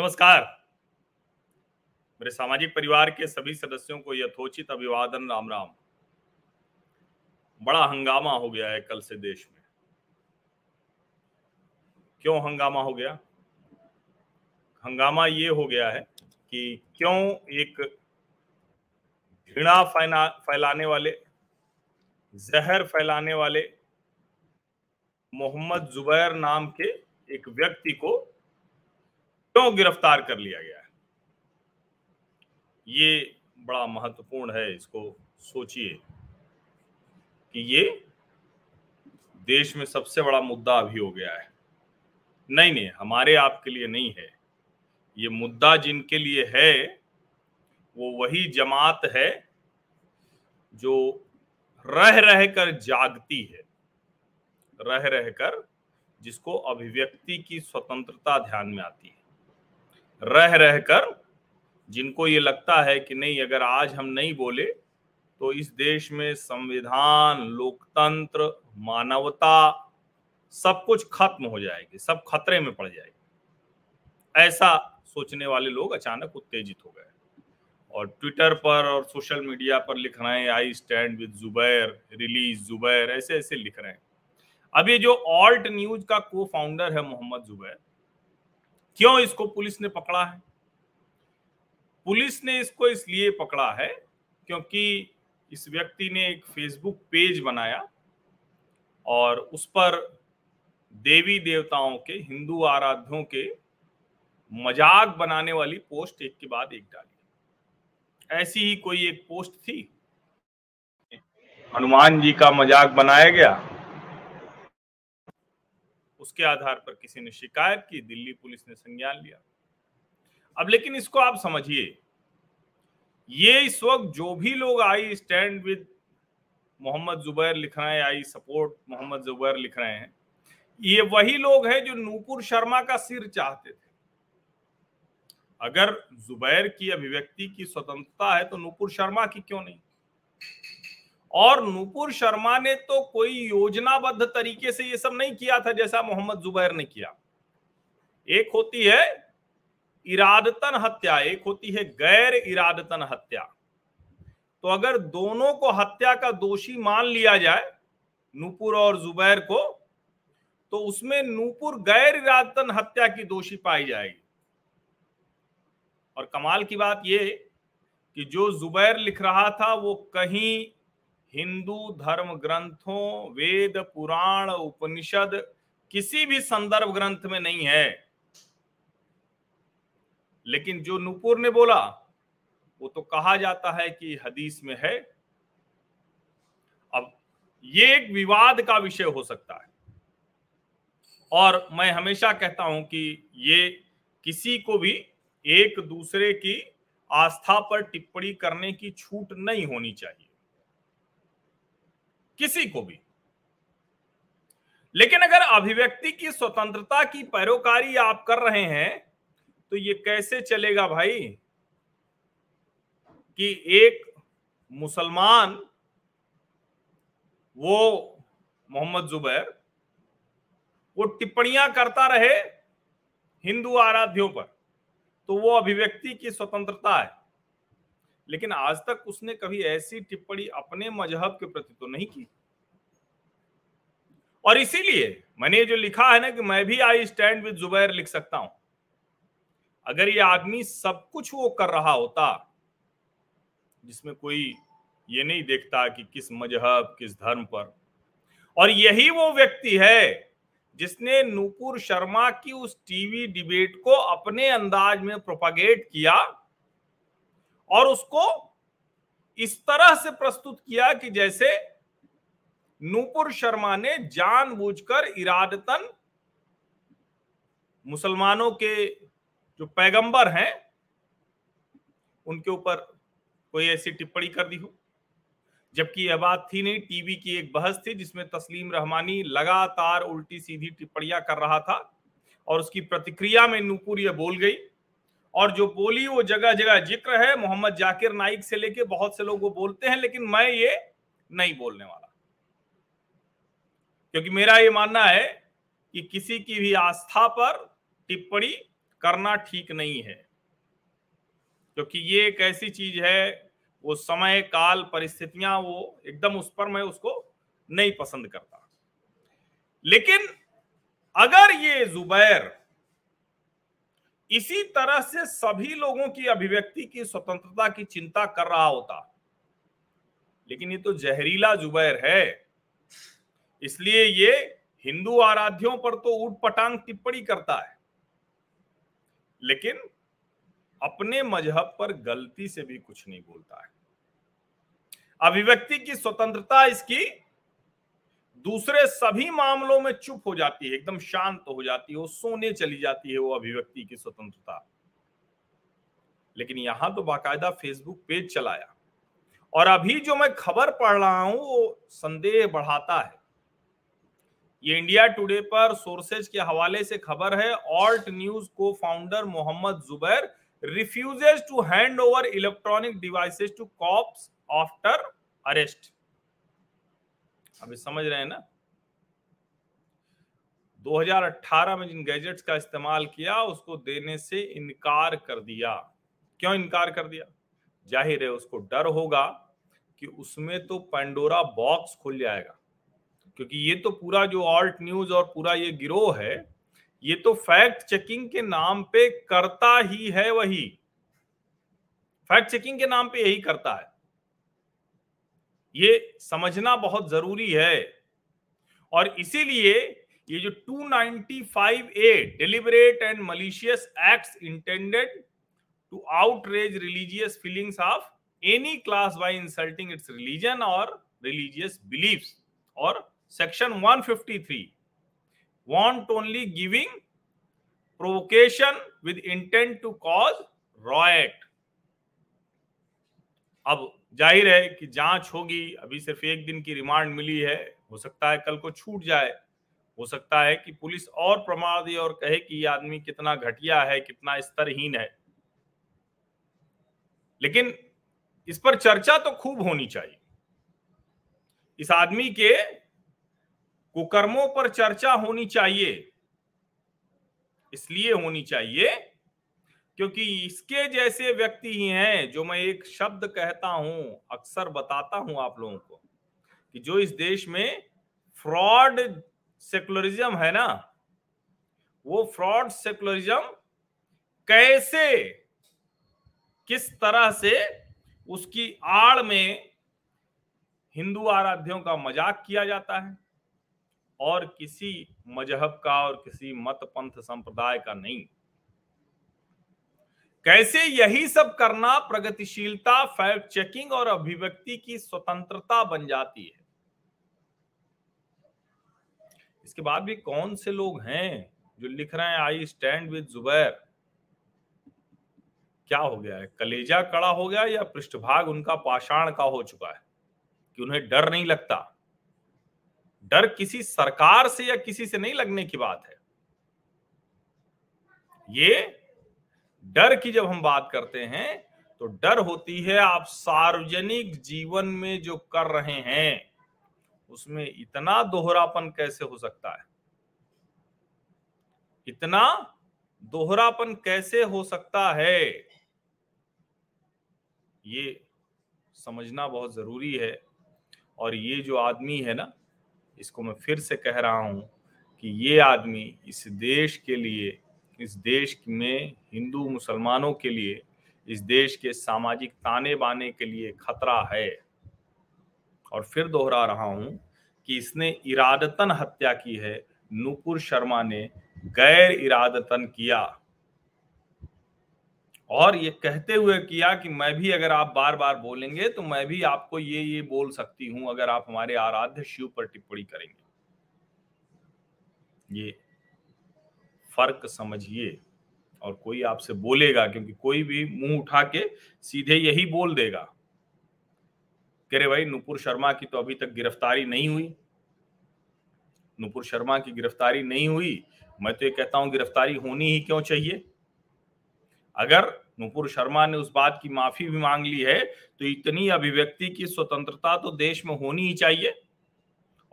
नमस्कार। मेरे सामाजिक परिवार के सभी सदस्यों को यथोचित अभिवादन राम राम बड़ा हंगामा हो गया है कल से देश में। क्यों हंगामा हो गया? हंगामा ये हो गया है कि क्यों एक घृणा फैलाने वाले, जहर फैलाने वाले मोहम्मद जुबैर नाम के एक व्यक्ति को क्यों गिरफ़्तार कर लिया गया है? ये बड़ा महत्वपूर्ण है, इसको सोचिए कि ये देश में सबसे बड़ा मुद्दा अभी हो गया है। नहीं नहीं, हमारे आपके लिए नहीं है। ये मुद्दा जिनके लिए है, वो वही जमात है जो रह रह कर जागती है। रह रह कर जिसको अभिव्यक्ति की स्वतंत्रता ध्यान में आती है। रह रहकर जिनको ये लगता है कि नहीं, अगर आज हम नहीं बोले तो इस देश में संविधान, लोकतंत्र, मानवता सब कुछ खत्म हो जाएगी, सब खतरे में पड़ जाएगी। ऐसा सोचने वाले लोग अचानक उत्तेजित हो गए। और ट्विटर पर और सोशल मीडिया पर लिख रहे हैं I stand with Zubair release Zubair ऐसे ऐसे लिख रहे हैं। अब ये जो ऑल्ट न्यूज़ का को फाउंडर है मोहम्मद जुबैर क्यों इसको पुलिस ने पकड़ा है? पुलिस ने इसको इसलिए पकड़ा है क्योंकि इस व्यक्ति ने एक फेसबुक पेज बनाया और उस पर देवी देवताओं के, हिंदू आराध्यों के मज़ाक बनाने वाली पोस्ट एक के बाद एक डाली। ऐसी ही कोई एक पोस्ट थी? हनुमान जी का मज़ाक बनाया गया? उसके आधार पर किसी ने शिकायत की, दिल्ली पुलिस ने संज्ञान लिया। अब लेकिन इसको आप समझिए, ये इस वक्त जो भी लोग I stand with Mohammed Zubair लिख रहे हैं, आई सपोर्ट मोहम्मद जुबैर लिख रहे हैं, ये वही लोग हैं जो नूपुर शर्मा का सिर चाहते थे। अगर जुबैर की अभिव्यक्ति की स्वतंत्रता है तो नूपुर शर्मा की क्यों नहीं? और नूपुर शर्मा ने तो कोई योजनाबद्ध तरीके से ये सब नहीं किया था जैसा मोहम्मद जुबैर ने किया। एक होती है इरादतन हत्या, एक होती है गैर इरादतन हत्या। तो अगर दोनों को हत्या का दोषी मान लिया जाए, नूपुर और जुबैर को तो उसमें नूपुर गैर इरादतन हत्या की दोषी पाई जाएगी। और कमाल की बात यह कि जो जुबैर लिख रहा था, वो कहीं हिंदू धर्म ग्रंथों, वेद, पुराण, उपनिषद किसी भी संदर्भ ग्रंथ में नहीं है। लेकिन जो नुपुर ने बोला, वो तो कहा जाता है कि हदीस में है। अब ये एक विवाद का विषय हो सकता है। और मैं हमेशा कहता हूँ कि ये किसी को भी एक दूसरे की आस्था पर टिप्पणी करने की छूट नहीं होनी चाहिए। किसी को भी। लेकिन अगर अभिव्यक्ति की स्वतंत्रता की पैरोकारी आप कर रहे हैं तो ये कैसे चलेगा भाई कि एक मुसलमान, वो मोहम्मद जुबैर, वो टिप्पणियाँ करता रहे हिंदू आराध्यों पर तो वो अभिव्यक्ति की स्वतंत्रता है। लेकिन आज तक उसने कभी ऐसी टिप्पणी अपने मज़हब के प्रति तो नहीं की। और इसीलिए मैंने जो लिखा है ना कि मैं भी आई स्टैंड विद जुबैर लिख सकता हूँ। अगर ये आदमी सब कुछ वो कर रहा होता, जिसमें कोई ये नहीं देखता कि किस मज़हब, किस धर्म पर। और यही वो व्यक्ति है जिसने नूपुर शर्मा की उस टीवी डिबेट को अपने अंदाज में प्रोपागेट किया और उसको इस तरह से प्रस्तुत किया कि जैसे नूपुर शर्मा ने जानबूझकर इरादतन मुसलमानों के जो पैगंबर हैं, उनके ऊपर कोई ऐसी टिप्पणी कर दी हो? जबकि यह बात थी नहीं, टीवी की एक बहस थी जिसमें तस्लीम रहमानी लगातार उल्टी सीधी टिप्पणियाँ कर रहा था और उसकी प्रतिक्रिया में नूपुर यह बोल गई और जो बोली वो जगह जगह ज़िक्र है, मोहम्मद जाकिर नाइक से लेके बहुत से लोग वो बोलते हैं, लेकिन मैं ये नहीं बोलने वाला। क्योंकि मेरा ये मानना है कि किसी की भी आस्था पर टिप्पणी करना ठीक नहीं है। क्योंकि ये एक ऐसी चीज़ है, वो समय, काल, परिस्थितियाँ, वो एकदम उस पर मैं उसको नहीं पसंद करता। लेकिन अगर ये जुबैर इसी तरह से सभी लोगों की अभिव्यक्ति की स्वतंत्रता की चिंता कर रहा होता। लेकिन ये तो जहरीला जुबैर है। इसलिए ये हिंदू आराध्यों पर तो ऊट पटांग टिप्पणी करता है। लेकिन अपने मज़हब पर गलती से भी कुछ नहीं बोलता है। अभिव्यक्ति की स्वतंत्रता इसकी दूसरे सभी मामलों में चुप हो जाती है, एकदम शांत हो जाती है, वो सोने चली जाती है, वो अभिव्यक्ति की स्वतंत्रता। लेकिन यहाँ तो बाकायदा फेसबुक पेज चलाया। और अभी जो मैं खबर पढ़ रहा हूँ, वो संदेह बढ़ाता है। ये इंडिया टुडे पर सोर्सेज के हवाले से खबर है ऑल्ट न्यूज़ को founder Mohammed Zubair refuses to hand over electronic devices to cops after arrest अभी समझ रहे हैं ना? 2018 में जिन गैजेट्स का इस्तेमाल किया, उसको देने से इनकार कर दिया। क्यों इनकार कर दिया? ज़ाहिर है उसको डर होगा कि उसमें तो पेंडोरा बॉक्स खुल जाएगा। क्योंकि ये तो पूरा जो ऑल्ट न्यूज़ और पूरा ये गिरोह है, ये तो फैक्ट चेकिंग के नाम पे करता ही है वही। फैक्ट चेकिंग के नाम पे यही करता है। ये समझना बहुत ज़रूरी है। और इसीलिए ये जो 295 A deliberate and malicious acts intended to outrage religious feelings of any class by insulting its religion और रिलीजियस बिलीव्स और section 153 want only giving provocation with intent to cause riot अब ज़ाहिर है कि जाँच होगी। अभी सिर्फ़ एक दिन की रिमांड मिली है। हो सकता है कल को छूट जाए। हो सकता है कि पुलिस और प्रमाण दे और कहे कि ये आदमी कितना घटिया है, कितना स्तरहीन है। लेकिन इस पर चर्चा तो खूब होनी चाहिए। इस आदमी के कुकर्मों पर चर्चा होनी चाहिए। इसलिए होनी चाहिए क्योंकि इसके जैसे व्यक्ति ही हैं जो मैं एक शब्द कहता हूँ, अक्सर बताता हूँ आप लोगों को, कि जो इस देश में फ्रॉड सेकुलरिज्म है ना, वो फ्रॉड सेकुलरिज्म कैसे, किस तरह से उसकी आड़ में हिंदू आराध्यों का मज़ाक किया जाता है और किसी मज़हब का और किसी मत पंथ संप्रदाय का नहीं। कैसे यही सब करना प्रगतिशीलता फैक्ट चेकिंग और अभिव्यक्ति की स्वतंत्रता बन जाती है? इसके बाद भी कौन से लोग हैं जो लिख रहे हैं आई स्टैंड विद जुबैर क्या हो गया है? कलेजा कड़ा हो गया या पृष्ठभाग उनका पाषाण का हो चुका है? कि उन्हें डर नहीं लगता? डर किसी सरकार से या किसी से नहीं लगने की बात है। ये डर की जब हम बात करते हैं तो डर होती है आप सार्वजनिक जीवन में जो कर रहे हैं, उसमें इतना दोहरापन कैसे हो सकता है? इतना दोहरापन कैसे हो सकता है? ये समझना बहुत ज़रूरी है। और ये जो आदमी है ना, इसको मैं फिर से कह रहा हूँ कि ये आदमी इस देश के लिए इस देश में हिंदू मुसलमानों के लिए, इस देश के सामाजिक ताने बाने के लिए खतरा है। और फिर दोहरा रहा हूँ कि इसने इरादतन हत्या की है। नूपुर शर्मा ने गैर इरादतन किया। और ये कहते हुए किया कि मैं भी अगर आप बार बार बोलेंगे तो मैं भी आपको ये ये बोल सकती हूँ अगर आप हमारे आराध्य शिव पर टिप्पणी करेंगे। ये फ़र्क समझिए और कोई आपसे बोलेगा, क्योंकि कोई भी मुँह उठा के सीधे यही बोल देगा कह रहे भाई, नुपुर शर्मा की तो अभी तक गिरफ्तारी नहीं हुई। नुपुर शर्मा की गिरफ्तारी नहीं हुई, मैं तो ये कहता हूँ, गिरफ्तारी होनी ही क्यों चाहिए? अगर नुपुर शर्मा ने उस बात की माफ़ी भी मांग ली है तो इतनी अभिव्यक्ति की स्वतंत्रता तो देश में होनी ही चाहिए।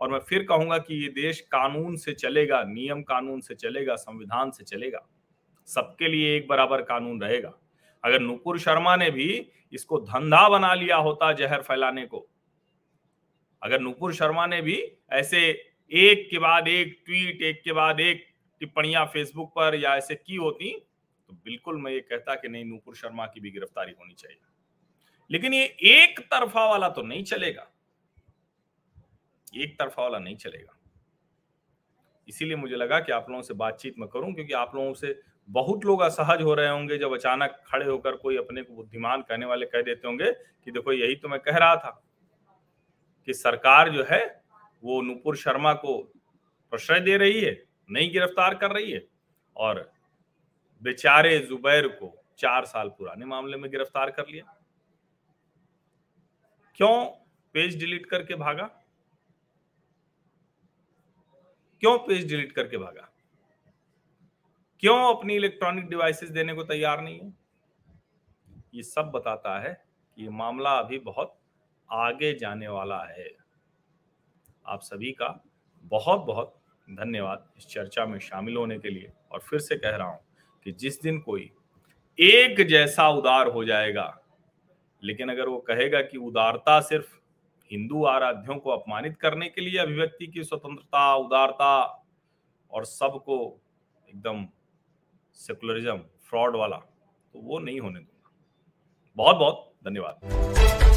और मैं फिर कहूँगा कि ये देश कानून से चलेगा, नियम कानून से चलेगा, संविधान से चलेगा। सबके लिए एक बराबर कानून रहेगा। अगर नुपुर शर्मा ने भी इसको धंधा बना लिया होता जहर फैलाने को, अगर नुपुर शर्मा ने भी ऐसे एक के बाद एक ट्वीट, एक के बाद एक टिप्पणियाँ फेसबुक पर या ऐसे की होती तो बिल्कुल मैं ये कहता कि नहीं, नूपुर शर्मा की भी गिरफ्तारी होनी चाहिए। लेकिन ये एक तरफा वाला तो नहीं चलेगा। एक तरफा वाला नहीं चलेगा। इसीलिए मुझे लगा कि आप लोगों से बातचीत में करूँ, क्योंकि आप लोगों से बहुत लोग असहज हो रहे होंगे, जब अचानक खड़े होकर कोई अपने को बुद्धिमान कहने वाले कह देते होंगे कि देखो, यही तो मैं कह रहा था कि सरकार जो है, वो नुपुर शर्मा को प्रश्रय दे रही है, नहीं गिरफ़्तार कर रही है, और बेचारे जुबैर को चार साल पुराने मामले में गिरफ़्तार कर लिया। क्यों पेज डिलीट करके भागा? क्यों पेज डिलीट करके भागा? क्यों अपनी इलेक्ट्रॉनिक डिवाइसेस देने को तैयार नहीं है? ये सब बताता है कि ये मामला अभी बहुत आगे जाने वाला है। आप सभी का बहुत बहुत धन्यवाद इस चर्चा में शामिल होने के लिए। और फिर से कह रहा हूँ कि जिस दिन कोई एक जैसा उदार हो जाएगा, लेकिन अगर वो कहेगा कि उदारता सिर्फ़ हिंदू आराध्यों को अपमानित करने के लिए अभिव्यक्ति की स्वतंत्रता, उदारता और सबको एकदम सेकुलरिज्म, फ्रॉड वाला तो वो नहीं होने दूँगा। बहुत बहुत धन्यवाद।